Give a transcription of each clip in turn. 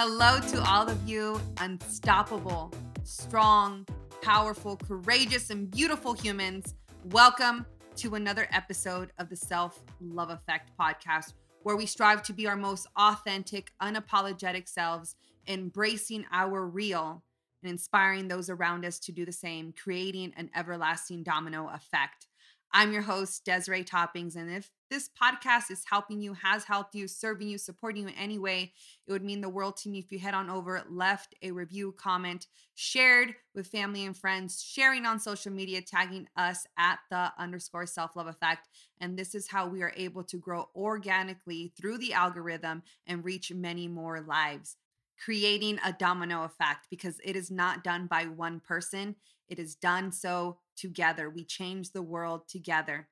Hello to all of you, unstoppable, strong, powerful, courageous, and beautiful humans. Welcome to another episode of the Self Love Effect podcast, where we strive to be our most authentic, unapologetic selves, embracing our real and inspiring those around us to do the same, creating an everlasting domino effect. I'm your host, Desiree Toppings. And if this podcast is helping you, has helped you, serving you, supporting you in any way, it would mean the world to me if you head on over, left a review, comment, shared with family and friends, sharing on social media, tagging us at the underscore self love effect. And this is how we are able to grow organically through the algorithm and reach many more lives creating a domino effect because it is not done by one person. It is done so together. We change the world together.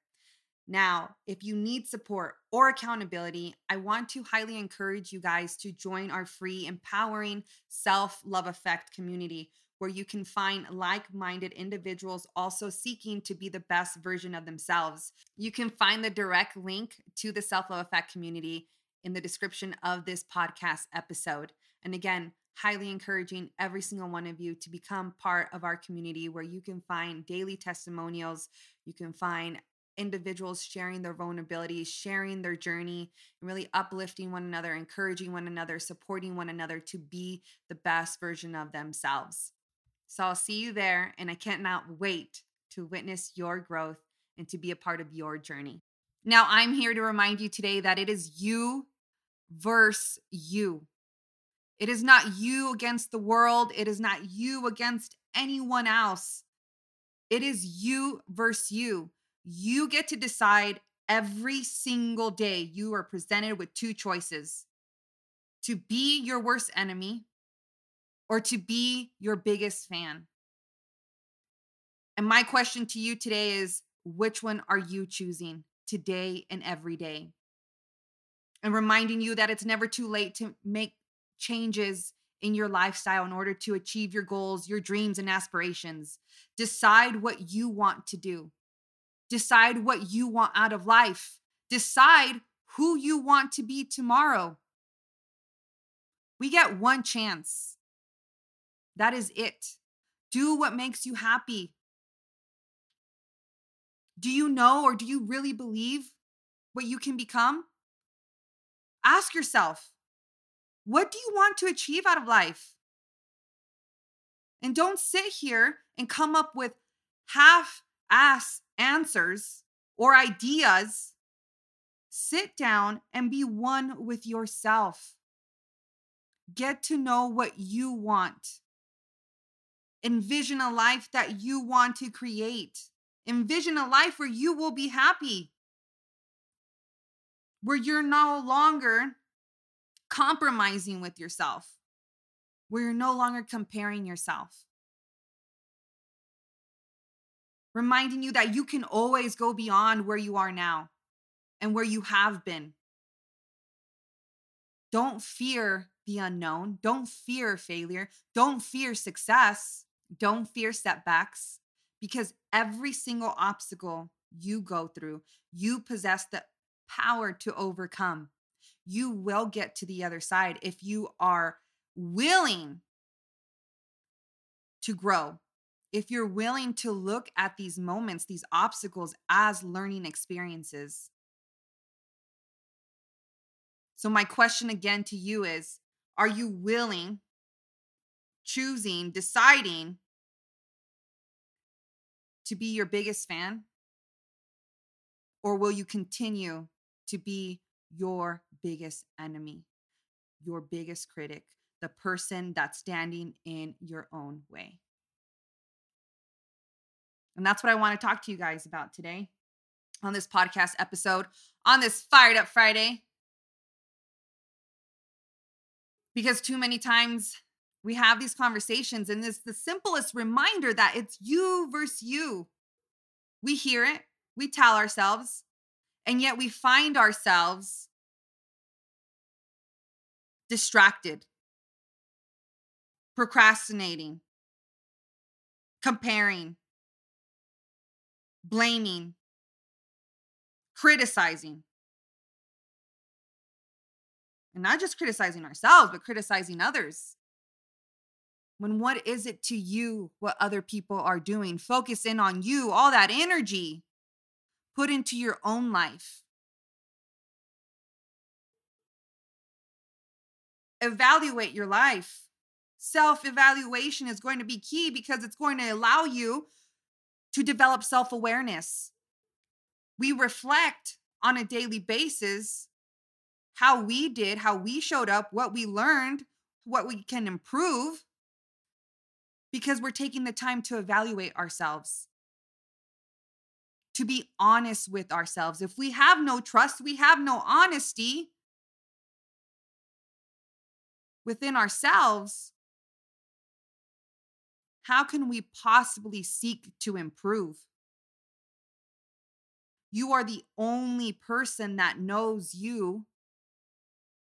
Now, if you need support or accountability, I want to highly encourage you guys to join our free empowering self love effect community where you can find like minded individuals also seeking to be the best version of themselves. You can find the direct link to the self love effect community in the description of this podcast episode. And again, highly encouraging every single one of you to become part of our community where you can find daily testimonials, you can find individuals sharing their vulnerabilities, sharing their journey, and really uplifting one another, encouraging one another, supporting one another to be the best version of themselves. So I'll see you there, and I cannot wait to witness your growth and to be a part of your journey. Now, I'm here to remind you today that it is you versus you. It is not you against the world. It is not you against anyone else. It is you versus you. You get to decide every single day. You are presented with two choices to be your worst enemy or to be your biggest fan. And my question to you today is which one are you choosing today and every day? And reminding you that it's never too late to make changes in your lifestyle in order to achieve your goals, your dreams, and aspirations. Decide what you want to do. Decide what you want out of life. Decide who you want to be tomorrow. We get one chance. That is it. Do what makes you happy. Do you know or do you really believe what you can become? Ask yourself what do you want to achieve out of life? And don't sit here and come up with half ass answers or ideas. Sit down and be one with yourself. Get to know what you want. Envision a life that you want to create. Envision a life where you will be happy, where you're no longer compromising with yourself, where you're no longer comparing yourself. Reminding you that you can always go beyond where you are now and where you have been. Don't fear the unknown. Don't fear failure. Don't fear success. Don't fear setbacks because every single obstacle you go through, you possess the power to overcome you will get to the other side if you are willing to grow. If you're willing to look at these moments, these obstacles as learning experiences. So, my question again to you is Are you willing, choosing, deciding to be your biggest fan? Or will you continue to be your biggest enemy, your biggest critic, the person that's standing in your own way. And that's what I want to talk to you guys about today on this podcast episode, on this Fired Up Friday. Because too many times we have these conversations, and it's the simplest reminder that it's you versus you. We hear it, we tell ourselves, and yet we find ourselves distracted, procrastinating, comparing, blaming, criticizing. And not just criticizing ourselves, but criticizing others. When what is it to you what other people are doing? Focus in on you, all that energy put into your own life. Evaluate your life. Self evaluation is going to be key because it's going to allow you to develop self awareness. We reflect on a daily basis how we did, how we showed up, what we learned, what we can improve, because we're taking the time to evaluate ourselves, to be honest with ourselves. If we have no trust, we have no honesty within ourselves, how can we possibly seek to improve? You are the only person that knows you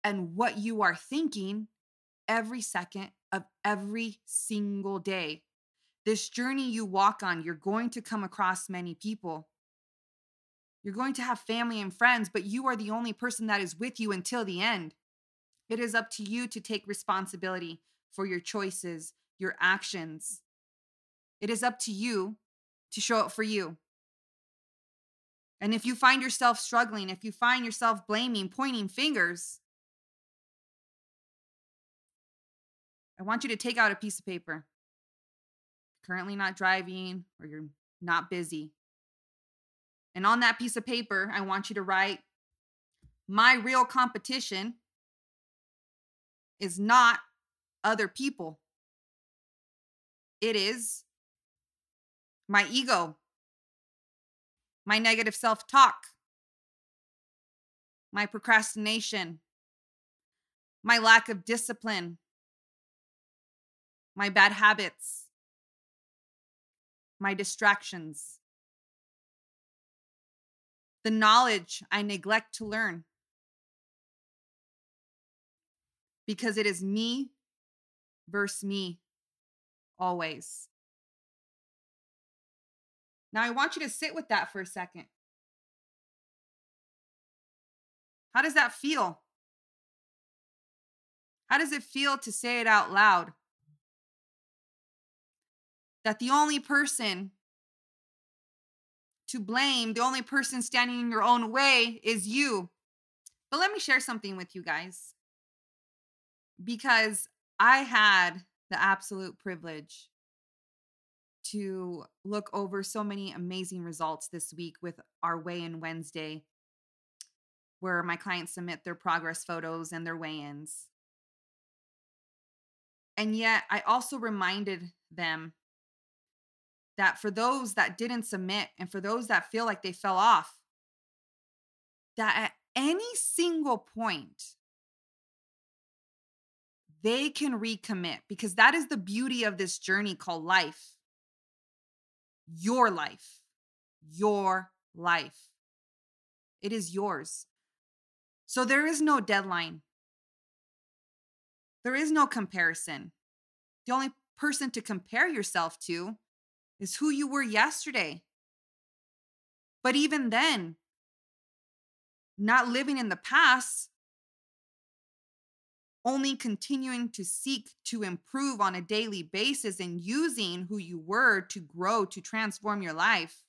and what you are thinking every second of every single day. This journey you walk on, you're going to come across many people. You're going to have family and friends, but you are the only person that is with you until the end. It is up to you to take responsibility for your choices, your actions. It is up to you to show up for you. And if you find yourself struggling, if you find yourself blaming, pointing fingers, I want you to take out a piece of paper. Currently not driving or you're not busy. And on that piece of paper, I want you to write my real competition is not other people. It is my ego, my negative self talk, my procrastination, my lack of discipline, my bad habits, my distractions, the knowledge I neglect to learn. Because it is me versus me always. Now, I want you to sit with that for a second. How does that feel? How does it feel to say it out loud? that the only person to blame, the only person standing in your own way is you. But let me share something with you guys because I had the absolute privilege to look over so many amazing results this week with our weigh in Wednesday, where my clients submit their progress photos and their weigh ins. And yet, I also reminded them that for those that didn't submit and for those that feel like they fell off, that at any single point, they can recommit because that is the beauty of this journey called life. Your life. Your life. It is yours. So there is no deadline. There is no comparison. The only person to compare yourself to is who you were yesterday. But even then, not living in the past, only continuing to seek to improve on a daily basis and using who you were to grow, to transform your life.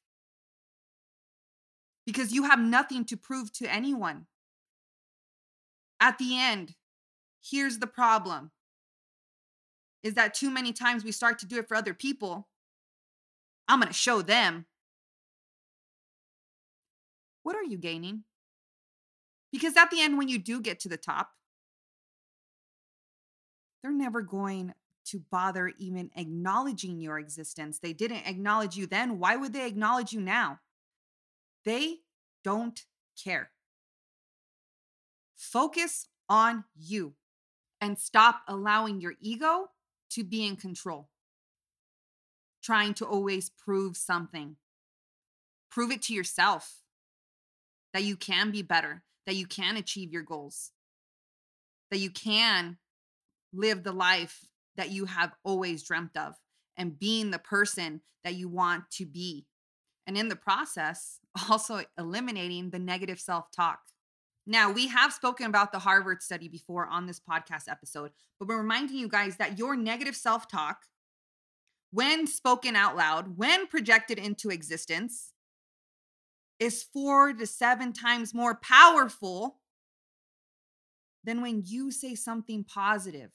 Because you have nothing to prove to anyone. At the end, here's the problem is that too many times we start to do it for other people I'm going to show them. What are you gaining? Because at the end, when you do get to the top, they're never going to bother even acknowledging your existence. They didn't acknowledge you then. Why would they acknowledge you now? They don't care. Focus on you and stop allowing your ego to be in control trying to always prove something. Prove it to yourself that you can be better, that you can achieve your goals, that you can live the life that you have always dreamt of and being the person that you want to be. And in the process, also eliminating the negative self talk. Now, we have spoken about the Harvard study before on this podcast episode, but we're reminding you guys that your negative self talk, when spoken out loud, when projected into existence, is four to seven times more powerful than when you say something positive.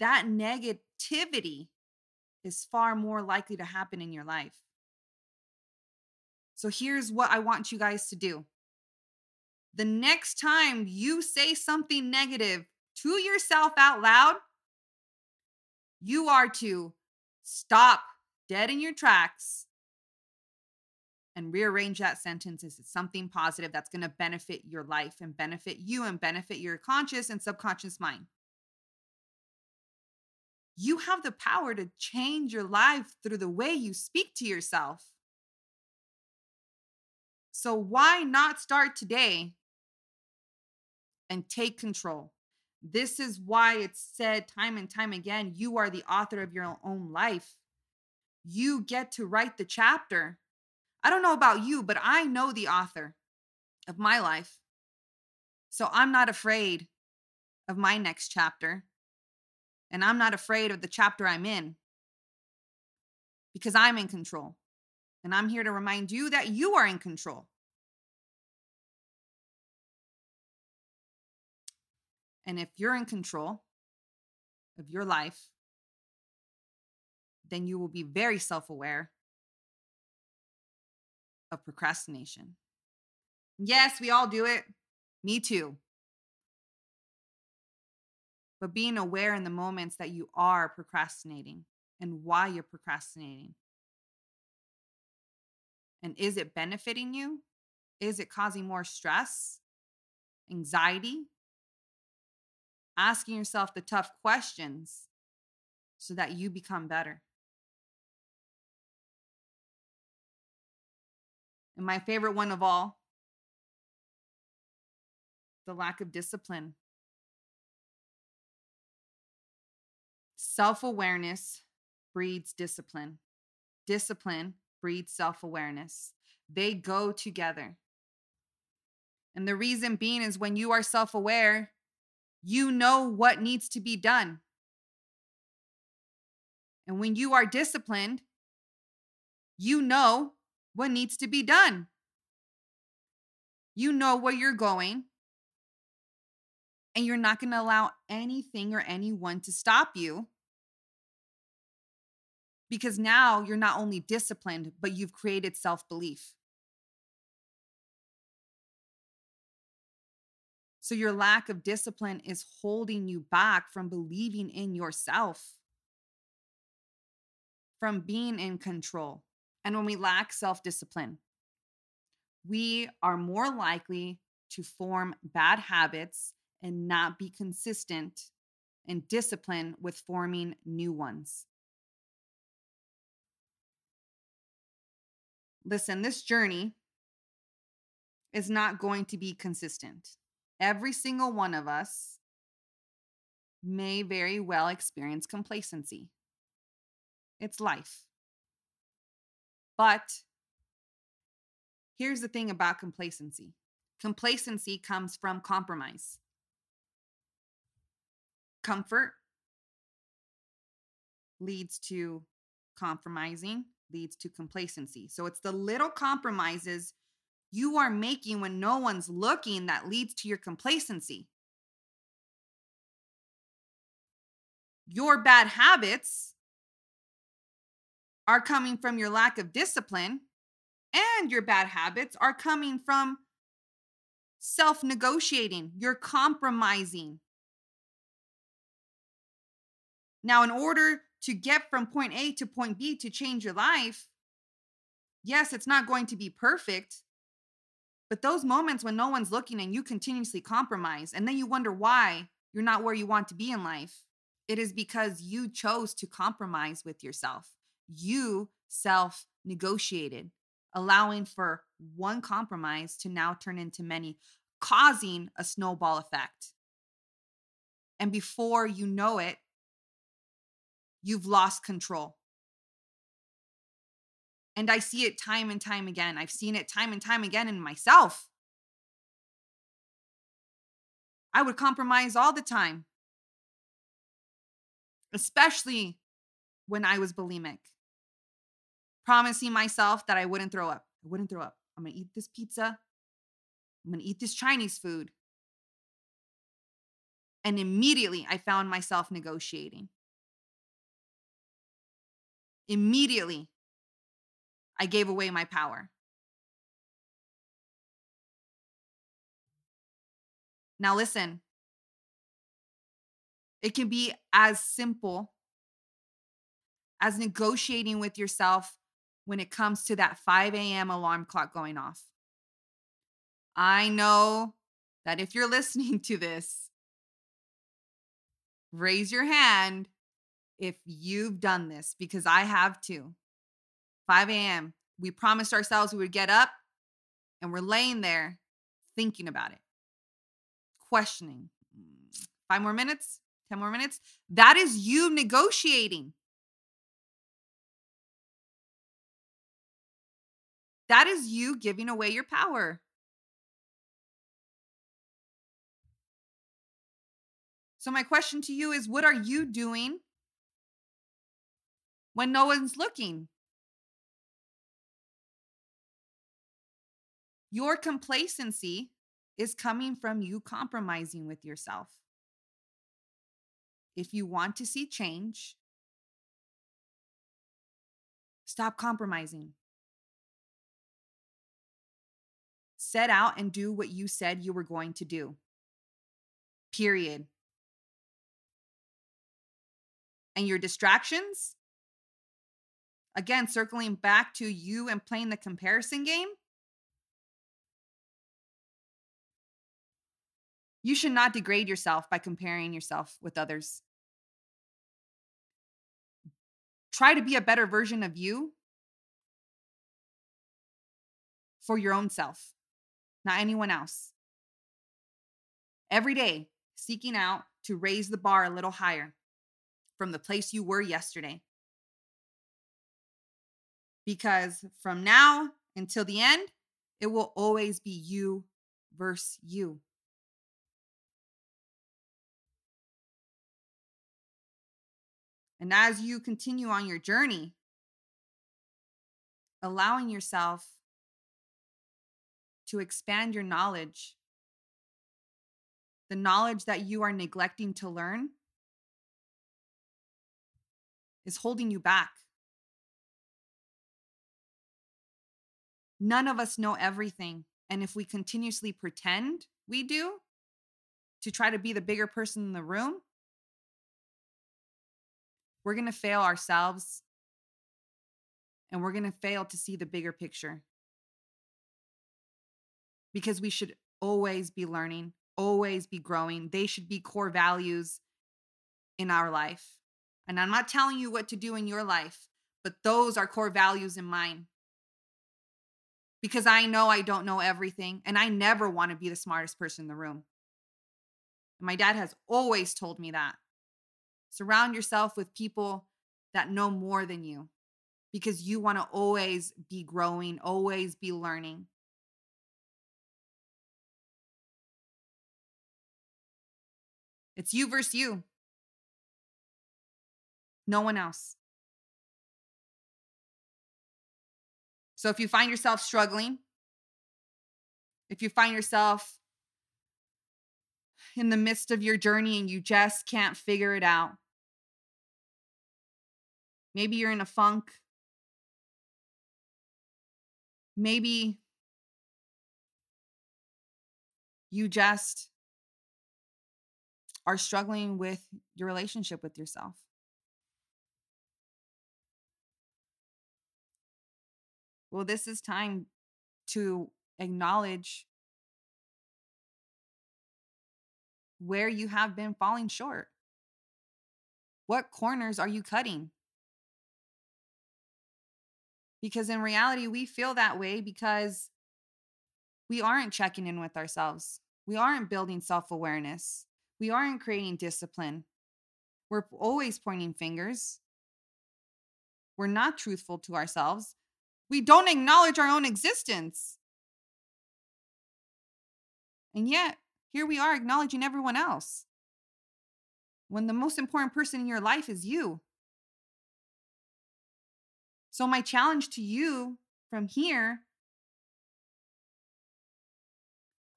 That negativity is far more likely to happen in your life. So here's what I want you guys to do the next time you say something negative to yourself out loud, you are to stop dead in your tracks and rearrange that sentence as something positive that's going to benefit your life and benefit you and benefit your conscious and subconscious mind. You have the power to change your life through the way you speak to yourself. So, why not start today and take control. This is why it's said time and time again you are the author of your own life. You get to write the chapter. I don't know about you, but I know the author of my life. So I'm not afraid of my next chapter. And I'm not afraid of the chapter I'm in because I'm in control. And I'm here to remind you that you are in control. And if you're in control of your life, then you will be very self aware of procrastination. Yes, we all do it. Me too. But being aware in the moments that you are procrastinating and why you're procrastinating. And is it benefiting you? Is it causing more stress, anxiety, asking yourself the tough questions so that you become better. And my favorite one of all, the lack of discipline. Self awareness breeds discipline. Discipline breeds self awareness. They go together. And the reason being is when you are self aware, you know what needs to be done. And when you are disciplined, you know what needs to be done. You know where you're going, and you're not going to allow anything or anyone to stop you because now you're not only disciplined, but you've created self belief. So your lack of discipline is holding you back from believing in yourself, from being in control. And when we lack self discipline, we are more likely to form bad habits and not be consistent and disciplined with forming new ones. Listen, this journey is not going to be consistent every single one of us may very well experience complacency. It's life. But here's the thing about complacency complacency comes from compromise. Comfort leads to compromising, leads to complacency. So it's the little compromises you are making when no one's looking that leads to your complacency. Your bad habits are coming from your lack of discipline, and your bad habits are coming from self negotiating. You're compromising. Now, in order to get from point A to point B to change your life, yes, it's not going to be perfect, but those moments when no one's looking and you continuously compromise, and then you wonder why you're not where you want to be in life, it is because you chose to compromise with yourself. You self negotiated, allowing for one compromise to now turn into many, causing a snowball effect. And before you know it, you've lost control. And I see it time and time again. I've seen it time and time again in myself. I would compromise all the time, especially when I was bulimic, promising myself that I wouldn't throw up. I wouldn't throw up. I'm going to eat this pizza. I'm going to eat this Chinese food. And immediately I found myself negotiating. Immediately, I gave away my power. Now, listen, it can be as simple as negotiating with yourself when it comes to that 5 a.m. alarm clock going off. I know that if you're listening to this, raise your hand if you've done this because I have too. 5 a.m. We promised ourselves we would get up and we're laying there thinking about it, questioning. Mm, five more minutes, 10 more minutes. That is you negotiating. That is you giving away your power. So, my question to you is what are you doing when no one's looking? Your complacency is coming from you compromising with yourself. If you want to see change, stop compromising. Set out and do what you said you were going to do. Period. And your distractions, again, circling back to you and playing the comparison game, you should not degrade yourself by comparing yourself with others. Try to be a better version of you for your own self not anyone else. Every day, seeking out to raise the bar a little higher from the place you were yesterday. Because from now until the end, it will always be you versus you. And as you continue on your journey, allowing yourself to expand your knowledge, the knowledge that you are neglecting to learn is holding you back. None of us know everything. And if we continuously pretend we do to try to be the bigger person in the room, we're going to fail ourselves and we're going to fail to see the bigger picture because we should always be learning, always be growing. They should be core values in our life. And I'm not telling you what to do in your life, but those are core values in mine. Because I know I don't know everything and I never want to be the smartest person in the room. My dad has always told me that. Surround yourself with people that know more than you because you want to always be growing, always be learning. It's you versus you. No one else. So if you find yourself struggling, if you find yourself in the midst of your journey and you just can't figure it out, maybe you're in a funk, maybe you just are struggling with your relationship with yourself. Well, this is time to acknowledge where you have been falling short. What corners are you cutting? Because in reality, we feel that way because we aren't checking in with ourselves. We aren't building self awareness. We aren't creating discipline. We're always pointing fingers. We're not truthful to ourselves. We don't acknowledge our own existence. And yet, here we are acknowledging everyone else when the most important person in your life is you. So, my challenge to you from here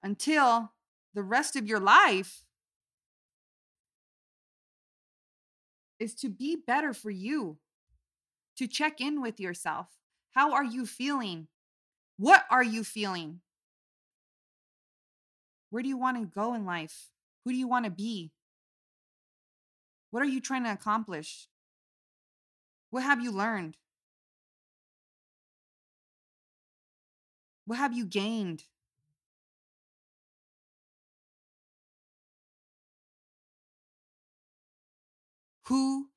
until the rest of your life is to be better for you, to check in with yourself. How are you feeling? What are you feeling? Where do you want to go in life? Who do you want to be? What are you trying to accomplish? What have you learned? What have you gained? Who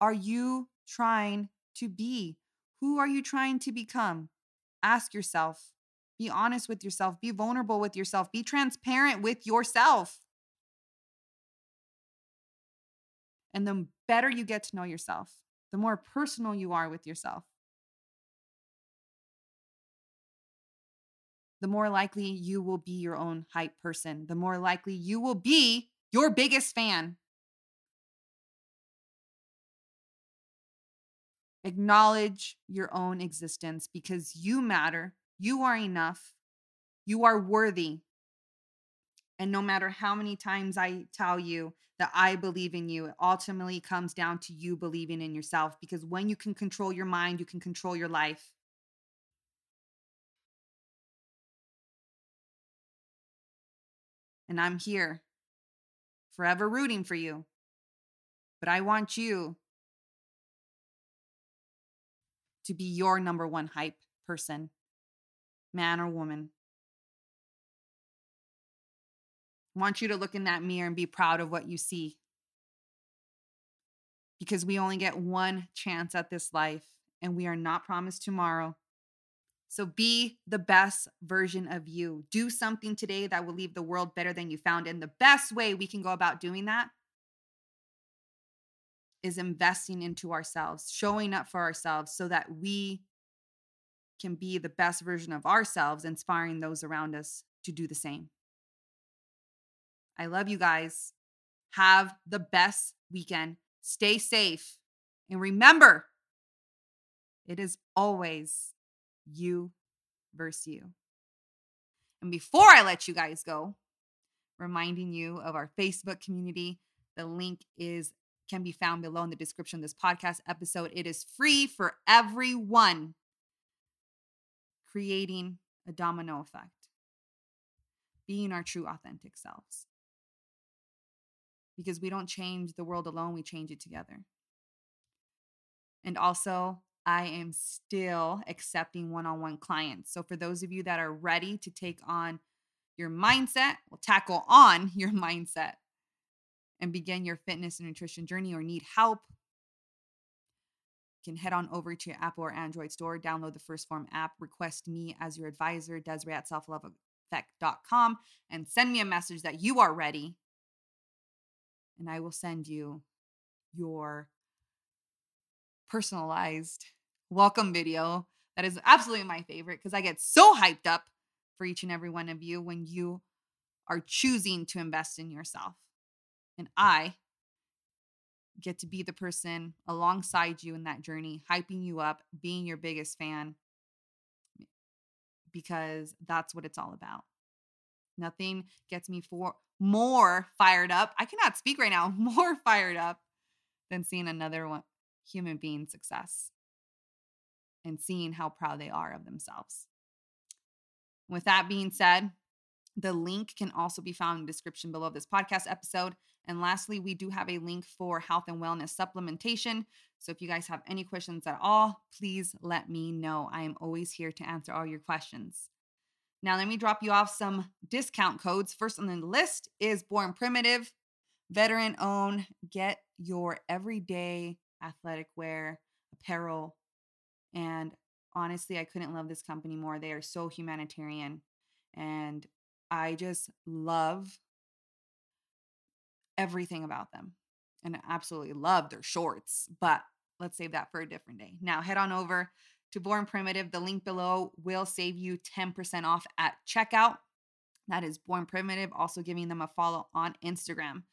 are you trying to be? Who are you trying to become? Ask yourself. Be honest with yourself. Be vulnerable with yourself. Be transparent with yourself. And the better you get to know yourself, the more personal you are with yourself, the more likely you will be your own hype person, the more likely you will be your biggest fan. Acknowledge your own existence because you matter. You are enough. You are worthy. And no matter how many times I tell you that I believe in you, it ultimately comes down to you believing in yourself because when you can control your mind, you can control your life. And I'm here forever rooting for you. But I want you to be your number one hype person, man or woman. I want you to look in that mirror and be proud of what you see. Because we only get one chance at this life and we are not promised tomorrow. So be the best version of you. Do something today that will leave the world better than you found. And the best way we can go about doing that is investing into ourselves, showing up for ourselves so that we can be the best version of ourselves, inspiring those around us to do the same. I love you guys. Have the best weekend. Stay safe. And remember, it is always you versus you. And before I let you guys go, reminding you of our Facebook community. The link is can be found below in the description of this podcast episode. It is free for everyone. Creating a domino effect, being our true, authentic selves. Because we don't change the world alone, we change it together. And also, I am still accepting one on one clients. So, for those of you that are ready to take on your mindset, we'll tackle on your mindset and begin your fitness and nutrition journey or need help, you can head on over to your Apple or Android store, download the 1stPhorm app, request me as your advisor, Desiree at selfloveeffect.com, and send me a message that you are ready. And I will send you your personalized welcome video that is absolutely my favorite because I get so hyped up for each and every one of you when you are choosing to invest in yourself. And I get to be the person alongside you in that journey, hyping you up, being your biggest fan, because that's what it's all about. Nothing gets me for more fired up. I cannot speak right now, more fired up than seeing another one, human being success and seeing how proud they are of themselves. With that being said, the link can also be found in the description below this podcast episode. And lastly, we do have a link for health and wellness supplementation. So if you guys have any questions at all, please let me know. I am always here to answer all your questions. Now, let me drop you off some discount codes. First on the list is Born Primitive, veteran owned. Get your everyday athletic wear, apparel. And honestly, I couldn't love this company more. They are so humanitarian. And I just love everything about them and I absolutely love their shorts, but let's save that for a different day. Now, head on over to Born Primitive. The link below will save you 10% off at checkout. That is Born Primitive, also giving them a follow on Instagram.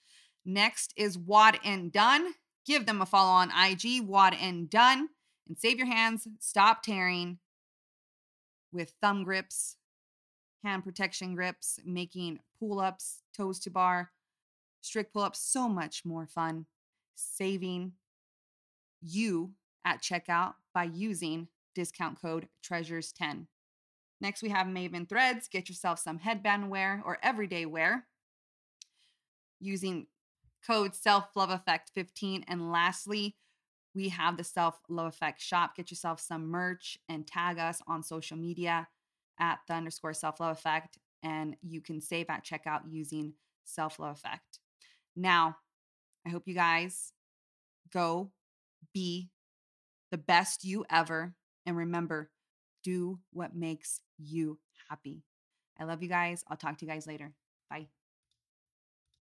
Next is WodnDone. Give them a follow on IG, WodnDone, and save your hands. Stop tearing with thumb grips, hand protection grips, making pull ups, toes to bar, strict pull ups, so much more fun. Saving you at checkout by using discount code treasures10. Next, we have Maven Threads. Get yourself some headband wear or everyday wear using code self love effect 15. And lastly, we have the self love effect shop. Get yourself some merch and tag us on social media at the underscore self love effect. And you can save at checkout using self love effect. Now, I hope you guys go be the best you ever. And remember, do what makes you happy. I love you guys. I'll talk to you guys later. Bye.